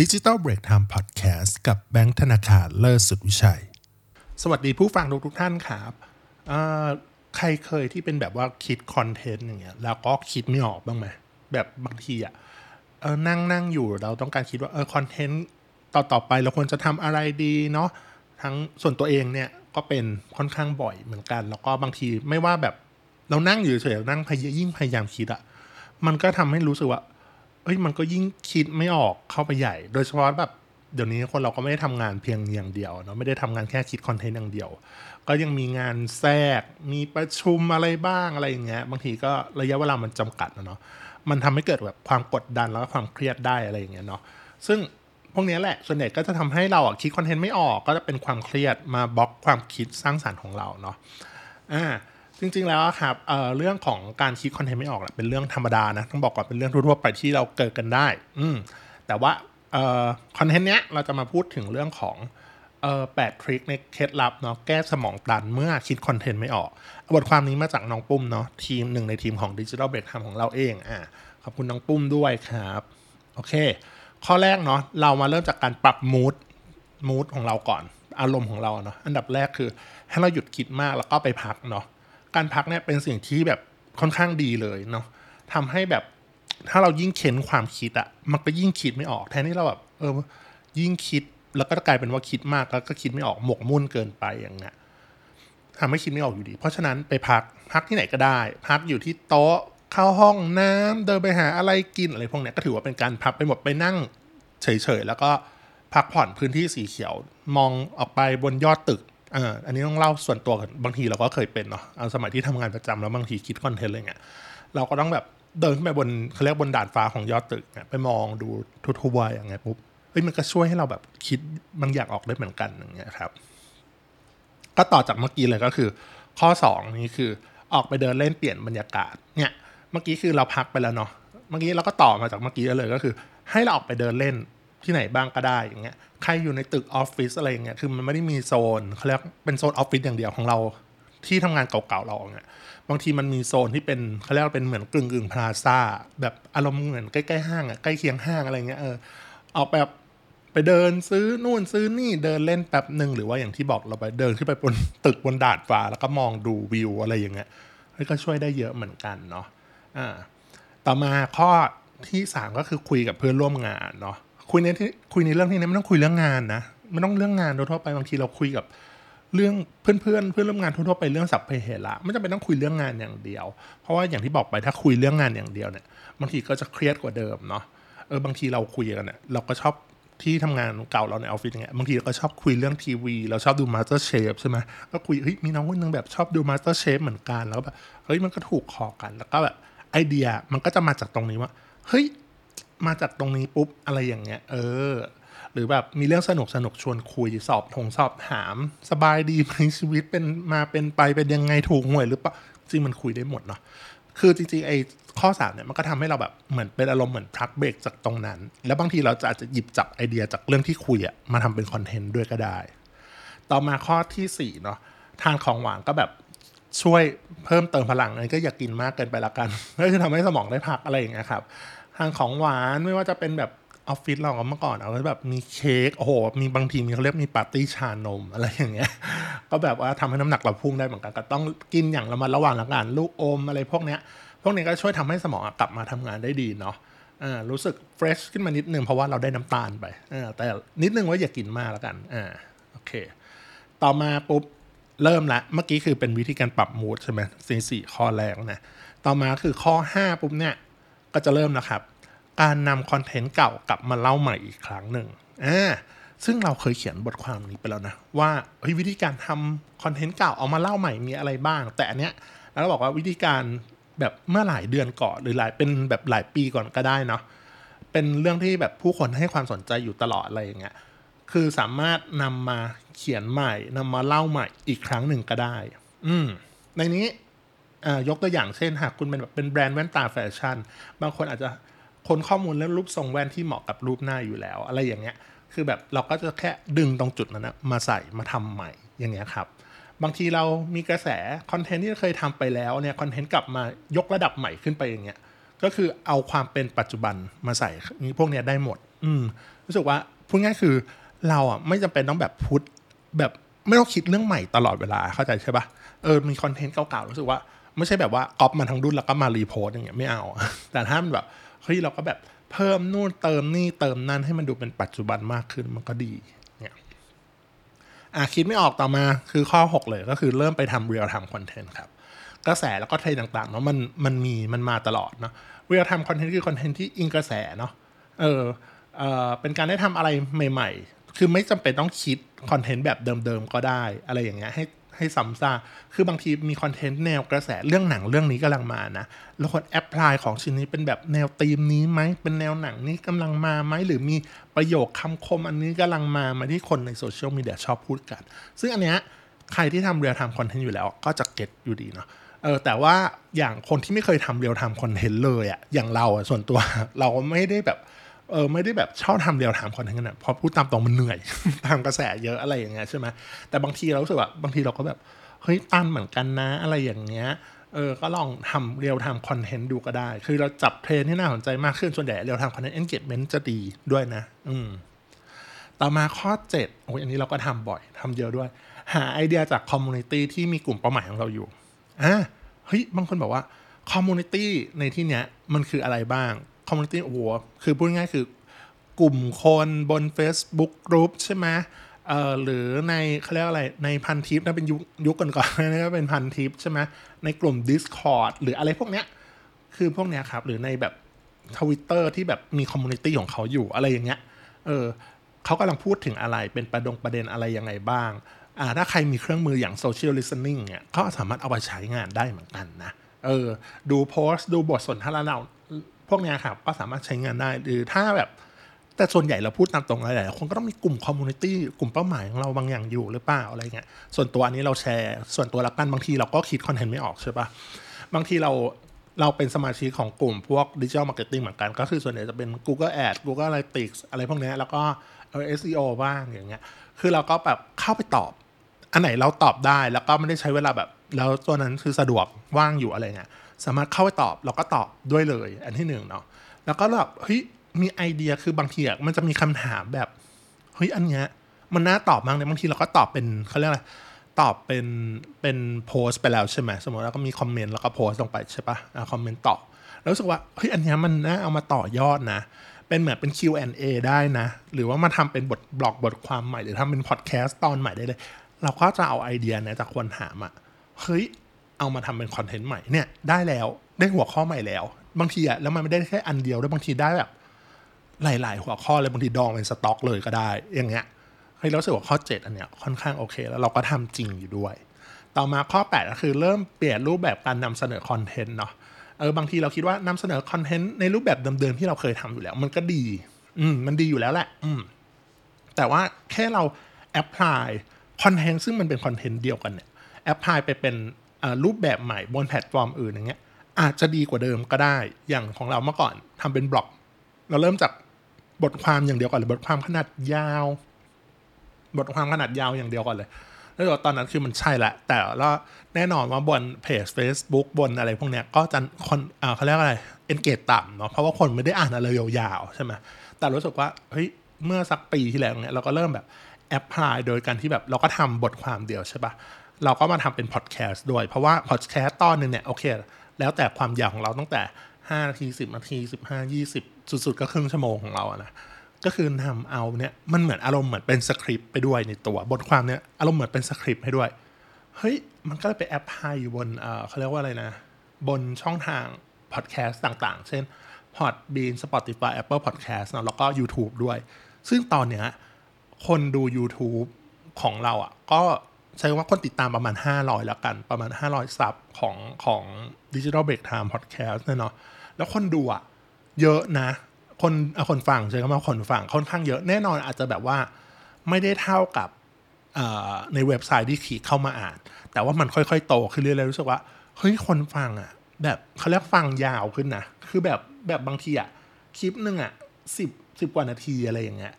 ดิจิ t a ลเบรกไทม์พอดแคสต์กับแบงค์ธนาคารเลิศสุดวิชัย สวัสดีผู้ฟังทุกทุกท่านครับ ใครเคยที่เป็นแบบว่าคิด content อย่างเงี้ยแล้วก็คิดไม่ออกบ้างไหมแบบบางทีอะเออนั่งนั่งอยู่เราต้องการคิดว่าเออ content ต่อต่อไปเราควรจะทำอะไรดีเนาะทั้งส่วนตัวเองเนี่ยก็เป็นค่อนข้างบ่อยเหมือนกัน แล้วก็บางทีไม่ว่าแบบเรานั่งอยู่เฉยๆนั่งพยายยิ่งพยายามคิดอะมันก็ทำให้รู้สึกว่า เอ้ยมันก็ยิ่งคิดไม่ออกเข้าไปใหญ่ โดยเฉพาะแบบเดี๋ยวนี้คนเราก็ไม่ได้ทำงานเพียงอย่างเดียวเนาะไม่ได้ทำงานแค่คิดคอนเทนต์อย่างเดียว ก็ยังมีงานแทรกมีประชุมอะไรบ้างอะไรอย่างเงี้ยบางทีก็ระยะเวลามันจำกัดนะเนาะมันทำให้เกิดแบบความกดดันแล้วก็ความเครียดได้อะไรอย่างเงี้ยเนาะซึ่งพวกนี้แหละส่วนใหญ่ก็จะทำให้เราคิดคอนเทนต์ไม่ออก ก็จะเป็นความเครียดมาบล็อกความคิดสร้างสารรค์ของเราเนาะอ่า จริงๆแล้วครับเเรื่องของการคิดคอนเทนต์ไม่ออกแหละเป็นเรื่องธรรมดานะต้องบอกก่อนเป็นเรื่องทั่วๆไปที่เราเกิดกันได้ อืมแต่ว่าคอนเทนต์เนี้ยเราจะมาพูดถึงเรื่องของแปดทริคในเคล็ดลับเนาะแก้สมองตันเมื่อคิดคอนเทนต์ไม่ออก บทความนี้มาจากน้องปุ้มเนาะทีมหนึ่งในทีมของ Digital Break Time ของเราเองอะขอบคุณน้องปุ้มด้วยครับโอเค ข้อแรกเนาะเรามาเริ่มจากการปรับมูดมูดของเราก่อน อารมณ์ของเราเนาะอันดับแรกคือให้เราหยุดคิดมากแล้วก็ไปพักเนาะ การพักเนี่ยเป็นสิ่งที่แบบค่อนข้างดีเลยเนาะทำให้แบบถ้าเรายิ่งเค้นความคิดอะมันก็ยิ่งคิดไม่ออกแทนที่เราแบบเออยิ่งคิดแล้วก็กลายเป็นว่าคิดมากแล้วก็คิดไม่ออกหมกมุ่นเกินไปอย่างเงี้ยทำให้คิดไม่ออกอยู่ดี เพราะฉะนั้นไปพักพักที่ไหนก็ได้ พักอยู่ที่โต๊ะเข้าห้องน้ำเดินไปหาอะไรกินอะไรพวกเนี้ยก็ถือว่าเป็นการพักไปหมดไปนั่งเฉยๆแล้วก็พักผ่อนพื้นที่สีเขียว มองออกไปบนยอดตึก อ่าอันนี้ต้องเล่าส่วนตัวกันบางทีเราก็เคยเป็นเนาะเอาสมัยที่ทำงานประจำแล้วบางทีคิดคอนเทนต์อะไรเงี้ยเราก็ต้องแบบเดินขึ้นไปบนเขาเรียกบนดาดฟ้าของยอดตึกเนี่ยไปมองดูทั่วๆอย่างเงี้ยปุ๊บเฮ้ยมันก็ช่วยให้เราแบบคิดบางอย่างออกได้เหมือนกันอย่างเงี้ยครับ ก็ต่อจากเมื่อกี้เลยก็คือ ข้อ 2 นี่คือออกไปเดินเล่นเปลี่ยนบรรยากาศเนี่ย เมื่อกี้คือเราพักไปแล้วเนาะเมื่อกี้เราก็ต่อมาจากเมื่อกี้เลยก็คือ ให้เราออกไปเดินเล่น ที่ไหนบ้างก็ได้อย่างเงี้ยใครอยู่ในตึกออฟฟิศอะไรอย่างเงี้ยคือมันไม่ได้มีโซนเขาเรียกเป็นโซนออฟฟิศอย่างเดียวของเราที่ทำงานเก่าๆเราเนี่ยบางทีมันมีโซนที่เป็นเขาเรียกเป็นเหมือนกึ่งกึ่งพลาซ่าแบบอารมณ์เหมือนใกล้ๆห้างอะใกล้เคียงห้างอะไรเงี้ยเออออกแบบไปเดินซื้อนู่นซื้อนี่เดินเล่นแป๊บหนึ่งหรือว่าอย่างที่บอกเราไปเดินขึ้นไปบนตึกบนดาดฟ้าแล้วก็มองดูวิวอะไรอย่างเงี้ยก็ช่วยได้เยอะเหมือนกันเนาะอ่าต่อมาข้อที่สามก็คือคุยกับเพื่อนร่วมงานเนาะ คุยในที่คุยในเรื่องที่นี้ไม่ต้องคุยเรื่องงานนะไม่ต้องเรื่องงานโดยทั่วไปบางทีเราคุยกับเรื่องเพื่อนเพื่อนเพื่อนร่วมงานทั่วไปเรื่องสัพเพเหระไม่จำเป็นต้องคุยเรื่องงานอย่างเดียว เพราะว่าอย่างที่บอกไปถ้าคุยเรื่องงานอย่างเดียวเนี่ยบางทีก็จะเครียดกว่าเดิมเนาะเออบางทีเราคุยกันเนี่ยเราก็ชอบที่ทำงานเก่าเราในออฟฟิศอย่างเงี้ยบางทีเราก็ชอบคุยเรื่องทีวี เราชอบดู MasterChef ใช่ไหมก็คุยเฮ้ยมีน้องคนนึงแบบชอบดู MasterChef เหมือนกันแล้วแบบเฮ้ยมันก็ถูกคอกันแล้วก็แบบไอเดียมันก็จะมาจากตรงนี้ว่าเฮ้ย มาจากตรงนี้ปุ๊บอะไรอย่างเงี้ย เออ หรือแบบมีเรื่องสนุกสนุกชวนคุยสอบถงสอบถาม สบายดีไหมชีวิตเป็นมาเป็นไปเป็นยังไงถูกหวยหรือเปล่าจริงมันคุยได้หมดเนาะคือจริงๆไอ้ข้อสามเนี่ยมันก็ทำให้เราแบบเหมือนเป็นอารมณ์เหมือนพักเบรกจากตรงนั้น แล้วบางทีเราจะอาจจะหยิบจับไอเดียจากเรื่องที่คุยอะมาทำเป็นคอนเทนต์ด้วยก็ได้ ต่อมาข้อที่สี่เนาะทานของหวานก็แบบช่วยเพิ่มเติมพลังอันนี้ก็อย่ากินมากเกินไปละกันก็จะทำให้สมองได้พักอะไรอย่างเงี้ยครับ ทานของหวานไม่ว่าจะเป็นแบบออฟฟิศเราเมื่อก่อนเอาแบบมีเค้กโอ้โหมีบางทีมีเขาเรียกมีปาร์ตี้ชานมอะไรอย่างเงี้ย ก็แบบว่าทำให้น้ำหนักเราพุ่งได้เหมือนกันก็ต้องกินอย่างระมัดระวังละกันลูกอมอะไรพวกเนี้ย พวกนี้ก็ช่วยทำให้สมองกลับมาทำงานได้ดีเนาะอ่ารู้สึกเฟรชขึ้นมานิดนึงเพราะว่าเราได้น้ำตาลไปอ่าแต่นิดนึงว่าอย่ากินมากแล้วกันอ่าโอเค ต่อมาปุ๊บเริ่มละเมื่อกี้คือเป็นวิธีการปรับมูดใช่ไหมสี่สี่ข้อแรกนะต่อมาคือข้อ 5 ปุ๊บเนี่ย ก็จะเริ่มนะครับ การนำคอนเทนต์เก่ากลับมาเล่าใหม่อีกครั้งหนึ่งอ่าซึ่งเราเคยเขียนบทความนี้ไปแล้วนะ ว่าวิธีการทำคอนเทนต์เก่าเอามาเล่าใหม่มีอะไรบ้าง แต่อันเนี้ยเราบอกว่าวิธีการแบบเมื่อหลายเดือนก่อนหรือหลายเป็นแบบหลายปีก่อนก็ได้เนาะเป็นเรื่องที่แบบผู้คนให้ความสนใจอยู่ตลอดอะไรอย่างเงี้ยคือสามารถนำมาเขียนใหม่นำมาเล่าใหม่อีกครั้งหนึ่งก็ได้ อืมในนี้ ยกตัวอย่างเช่นหากคุณเป็นแบบเป็นแบรนด์แว่นตาแฟชั่น บางคนอาจจะค้นข้อมูลเรื่องรูปทรงแว่นที่เหมาะกับรูปหน้าอยู่แล้ว อะไรอย่างเงี้ย คือแบบเราก็จะแค่ดึงตรงจุดนั้นนะมาใส่มาทำใหม่อย่างเงี้ยครับ บางทีเรามีกระแสคอนเทนต์ที่เคยทำไปแล้วเนี่ยคอนเทนต์กลับมายกระดับใหม่ขึ้นไปอย่างเงี้ย ก็คือเอาความเป็นปัจจุบันมาใส่นี้พวกเนี้ยได้หมด อืมรู้สึกว่าพูดง่ายคือเราอะไม่จำเป็นต้องแบบพุทธแบบไม่ต้องคิดเรื่องใหม่ตลอดเวลาเข้าใจใช่ปะเออมีคอนเทนต์เก่าๆรู้สึกว่า ไม่ใช่แบบว่าก๊อปมาทั้งดุนแล้วก็มารีโพสอย่างเงี้ยไม่เอา แต่ถ้ามันแบบเฮ้ยเราก็แบบเพิ่มนู่นเติมนี่เติมนั่นให้มันดูเป็นปัจจุบันมากขึ้นมันก็ดีเนี่ยอะคิดไม่ออกต่อมาคือข้อ 6 เลยก็คือเริ่มไปทำ real-time content ครับกระแสแล้วก็เทรนด์ต่างๆเนาะมันมันมีมันมาตลอดเนาะ real-time content คือคอนเทนต์ที่อิงกระแสเนาะเออเออเป็นการได้ทำอะไรใหม่ ๆ คือไม่จำเป็นต้องคิดคอนเทนต์แบบเดิมๆก็ได้ อะไรอย่างเงี้ยให้ ให้ซ้ำซากคือบางทีมีคอนเทนต์แนวกระแสเรื่องหนังเรื่องนี้กำลังมานะแล้วคน apply ของชิ้นนี้เป็นแบบแนวธีมนี้ไหมเป็นแนวหนังนี้กำลังมาไหมหรือมีประโยคคำคมอันนี้กำลังมามาที่คนในโซเชียลมีเดียชอบพูดกัน ซึ่งอันเนี้ยใครที่ทำ real-time content อยู่แล้วก็จะ get อยู่ดีเนาะเออแต่ว่าอย่างคนที่ไม่เคยทำ real-time content เลยอะอย่างเราอะส่วนตัวเราไม่ได้แบบ เออไม่ได้แบบชอบทำ real-time content กันนะพอพูดตามตรงมันเหนื่อย ตามกระแสเยอะอะไรอย่างเงี้ยใช่ไหมแต่บางทีเรารู้สึกว่าบางทีเราก็แบบเฮ้ยตันเหมือนกันนะอะไรอย่างเงี้ยเออก็ลองทำ real-time content ดูก็ได้ คือเราจับเทรนด์ที่น่าสนใจมากขึ้นส่วนใหญ่ real-time content engagement จะดีด้วยนะ อืมต่อมาข้อ 7 โอ้ยอันนี้เราก็ทำบ่อยทำเยอะด้วย หาไอเดียจาก community ที่มีกลุ่มเป้าหมายของเราอยู่อ่าเฮ้ยบางคนบอกว่า community ในที่เนี้ยมันคืออะไรบ้าง community โอ้โหคือพูดง่ายคือกลุ่มคนบน Facebook กรุ๊ปใช่ไหมเอ่อหรือในเขาเรียกอะไรในพันทิปนะเป็นยุคยุคก่อนๆนะเป็นพันทิปใช่ไหมในกลุ่ม Discord หรืออะไรพวกเนี้ยคือพวกเนี้ยครับ หรือในแบบทวิตเตอร์ที่แบบมี community ของเขาอยู่อะไรอย่างเงี้ยเออเขากำลังพูดถึงอะไรเป็นประดงประเด็นอะไรยังไงบ้างอ่าถ้าใครมีเครื่องมืออย่าง social listening เนี่ยก็สามารถเอาไปใช้งานได้เหมือนกันนะเออดูโพสต์ดูบทสนทนาเรา พวกนี้ครับก็สามารถใช้งานได้หรือถ้าแบบแต่ส่วนใหญ่เราพูดตามตรงหลายๆคนก็ต้องมีกลุ่ม community กลุ่มเป้าหมายของเราบางอย่างอยู่หรือเปล่าอะไรเงี้ยส่วนตัวอันนี้เราแชร์ ส่วนตัวละกันบางทีเราก็คิดคอนเทนต์ไม่ออกใช่ปะบางทีเราเราเป็นสมาชิกของกลุ่มพวก digital marketing เหมือนกัน ก็คือส่วนใหญ่จะเป็น Google Ad Google Analytics อะไรพวกนี้แล้วก็เออ SEO บ้างอย่างเงี้ยคือเราก็แบบเข้าไปตอบ อันไหนเราตอบได้แล้วก็ไม่ได้ใช้เวลาแบบแล้วตัวนั้นคือสะดวกว่างอยู่อะไรเงี้ย สามารถเข้าไปตอบเราก็ตอบด้วยเลย อันที่หนึ่งเนาะแล้วก็แบบเฮ้ยมีไอเดียคือบางทีอะมันจะมีคำถามแบบเฮ้ยอันเนี้ยมันน่าตอบมากเลยบางทีเราก็ตอบเป็นเขาเรียกอะไรตอบเป็นเป็นโพสต์ไปแล้วใช่ไหมสมมติเราก็มีคอมเมนต์แล้วก็โพสต์ลงไปใช่ปะอะคอมเมนต์ตอบแล้วรู้สึกว่าเฮ้ยอันเนี้ยมันน่าเอามาต่อยอดนะ เป็นเหมือนเป็น Q&A ได้นะ หรือว่ามาทำเป็นบทบล็อกบทความใหม่หรือทำเป็นพอดแคสต์ตอนใหม่ได้เลย เราก็จะเอาไอเดียเนี่ยจากคนถามอะเฮ้ย เอามาทำเป็นคอนเทนต์ใหม่เนี่ยได้แล้วได้หัวข้อใหม่แล้ว บางทีอะแล้วมันไม่ได้แค่อันเดียวด้วยบางทีได้แบบหลาย ๆ หัวข้อเลยบางทีดองเป็นสต็อกเลยก็ได้ อย่างเงี้ยเฮ้ยเรารู้สึกว่าข้อ 7 อันเนี้ยค่อนข้างโอเค แล้วเราก็ทำจริงอยู่ด้วย ต่อมาข้อ 8 ก็คือเริ่มเปลี่ยนรูปแบบการนำเสนอคอนเทนต์เนาะเออบางทีเราคิดว่านำเสนอคอนเทนต์ในรูปแบบเดิม ๆ ที่เราเคยทำอยู่แล้ว มันก็ดี อืมมันดีอยู่แล้วแหละ อืมแต่ว่าแค่เรา apply คอนเทนต์ซึ่งมันเป็นคอนเทนต์เดียวกันเนี่ย apply ไปเป็น รูปแบบใหม่บนแพลตฟอร์มอื่นอย่างเงี้ยอาจจะดีกว่าเดิมก็ได้ อย่างของเราเมื่อก่อนทำเป็นบล็อก เราเริ่มจากบทความอย่างเดียวก่อนเลยบทความขนาดยาว บทความขนาดยาวอย่างเดียวก่อนเลยแล้วตอนนั้นคือมันใช่แหละ แต่แล้วแน่นอนว่าบนเพจ Facebook บนอะไรพวกเนี้ยก็จะคนเขาเรียกอะไร engage ต่ำเนาะเพราะว่าคนไม่ได้อ่านอะไรยาวๆใช่ไหมแต่รู้สึกว่าเฮ้ยเมื่อสักปีที่แล้วเนี่ยเราก็เริ่มแบบแอพพลายโดยการที่แบบเราก็ทำบทความเดียวใช่ปะ เราก็มาทำเป็นพอดแคสต์ด้วย เพราะว่าพอดแคสต์ตอนนึงเนี่ยโอเค แล้วแต่ความยาวของเราตั้งแต่ 5 นาที 10 นาที 15 20 สุดๆ ก็ครึ่งชั่วโมงของเราอะนะก็คือทำเอาเนี่ยมันเหมือนอารมณ์เหมือนเป็นสคริปต์ไปด้วยในตัวบทความเนี่ยอารมณ์เหมือนเป็นสคริปต์ให้ด้วย เฮ้ย มันก็เลยไปแอปพลายอยู่บนเออเขาเรียกว่าอะไรนะ บนช่องทางพอดแคสต์ต่างๆ เช่น Podbean Spotify Apple Podcast เนะแล้วก็ YouTube ด้วย ซึ่งตอนเนี้ยคนดู YouTube ของเราอะก็ ใช้ว่าคนติดตามประมาณ 500 แล้วกัน ประมาณ 500 ซับของของ Digital Break Time Podcast เนี่ยเนาะแล้วคนดูอะเยอะนะ คนคนฟังใช่ไหมว่าคนฟังค่อนข้างเยอะแน่นอนอาจจะแบบว่าไม่ได้เท่ากับในเว็บไซต์ที่ขีเข้ามาอ่าน แต่ว่ามันค่อยๆ โตขึ้นเรื่อยๆรู้สึกว่าเฮ้ยคนฟังอะแบบเขาเรียกฟังยาวขึ้นนะคือแบบแบบบางทีอะคลิปหนึ่งอะสิบสิบกว่านาทีอะไรอย่างเงี้ย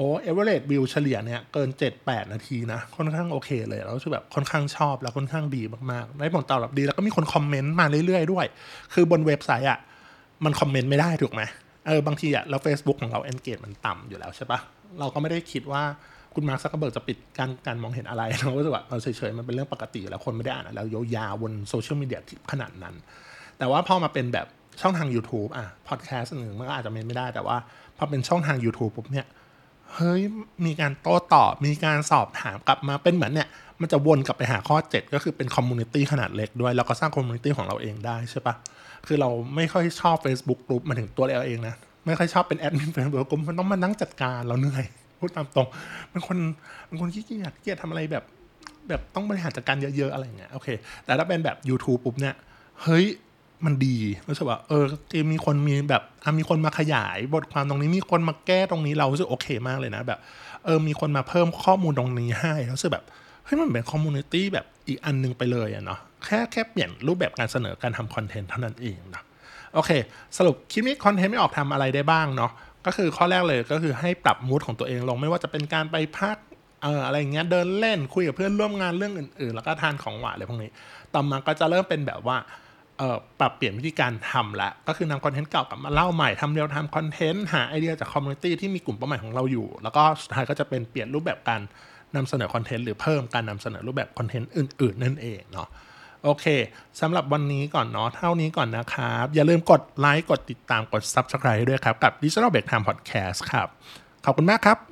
อ้เอเวอเรสต์วิวเฉลี่ยเนี่ยเกินเจ็ดแปดนาทีนะ ค่อนข้างโอเคเลยแล้วรู้สึกแบบค่อนข้างชอบแล้วค่อนข้างดีมากๆ ได้ผลตอบรับดีแล้วก็มีคนคอมเมนต์มาเรื่อยๆด้วย คือบนเว็บไซต์อะมันคอมเมนต์ไม่ได้ถูกไหมเออบางทีอะแล้ว Facebook ของเรา engage มันต่ำอยู่แล้วใช่ปะเราก็ไม่ได้คิดว่าคุณมาร์คซักเกอร์เบิร์กจะปิดการการมองเห็นอะไรเราก็รู้สึกว่าเออเฉยๆมันเป็นเรื่องปกติแล้วคนไม่ได้อ่านแล้วยาวๆบนโซเชียลมีเดียขนาดนั้น แต่ว่าพอมาเป็นแบบช่องทาง YouTube อะพอดแคสต์หนึ่งมันก็อาจจะไม่ได้แต่ว่าพอเป็นช่องทาง YouTube ปุ๊บเนี่ย เฮ้ยมีการโต้ตอบ มีการสอบถามกลับมาเป็นเหมือนเนี่ย มันจะวนกลับไปหาข้อ 7 ก็คือเป็น community ขนาดเล็กด้วย แล้วก็สร้าง community ของเราเองได้ใช่ปะคือเราไม่ค่อยชอบ Facebook กลุ่มหมายถึงตัวเราเองนะ ไม่ค่อยชอบเป็นแอดมินเฟซบุ๊กกลุ่มมันต้องมานั่งจัดการเราเหนื่อยพูดตามตรงเป็นคนเป็นคนขี้เกียจเกียจทำอะไรแบบแบบต้องบริหารจัดการเยอะๆอะไรเงี้ยโอเค แต่ถ้าเป็นแบบ YouTube ปุ๊บเนี่ยเฮ้ย มันดีรู้สึกว่าเออมีคนมีแบบมีคนมาขยายบทความตรงนี้มีคนมาแก้ตรงนี้เรารู้สึกโอเคมากเลยนะแบบเออมีคนมาเพิ่มข้อมูลตรงนี้ให้รู้สึกแบบเฮ้ยมันเป็น community แบบอีกอันนึงไปเลยอะเนาะแค่แค่เปลี่ยนรูปแบบการเสนอการทำคอนเทนต์เท่านั้นเองนะโอเค สรุปคลิปนี้คอนเทนต์ไม่ออกทำอะไรได้บ้างเนาะก็คือข้อแรกเลยก็คือให้ปรับ mood ของตัวเองลงไม่ว่าจะเป็นการไปพักเอ่ออะไรเงี้ยเดินเล่นคุยกับเพื่อนร่วมงานเรื่องอื่น ๆ แล้วก็ทานของหวานอะไรพวกนี้ ต่อมาก็จะเริ่มเป็นแบบว่า ปรับเปลี่ยนวิธีการทำละก็คือนำคอนเทนต์เก่ากลับมาเล่าใหม่ทำ real-time content หาไอเดียจาก community ที่มีกลุ่มเป้าหมายของเราอยู่ แล้วก็สุดท้ายก็จะเป็นเปลี่ยนรูปแบบการนำเสนอคอนเทนต์หรือเพิ่มการนำเสนอรูปแบบคอนเทนต์อื่น ๆ นั่นเองเนาะโอเคสำหรับวันนี้ก่อนเนาะเท่านี้ก่อนนะครับ อย่าลืมกดไลค์กดติดตามกด Subscribe ด้วยครับ กับ Digital Break Time Podcast ครับ ขอบคุณมากครับ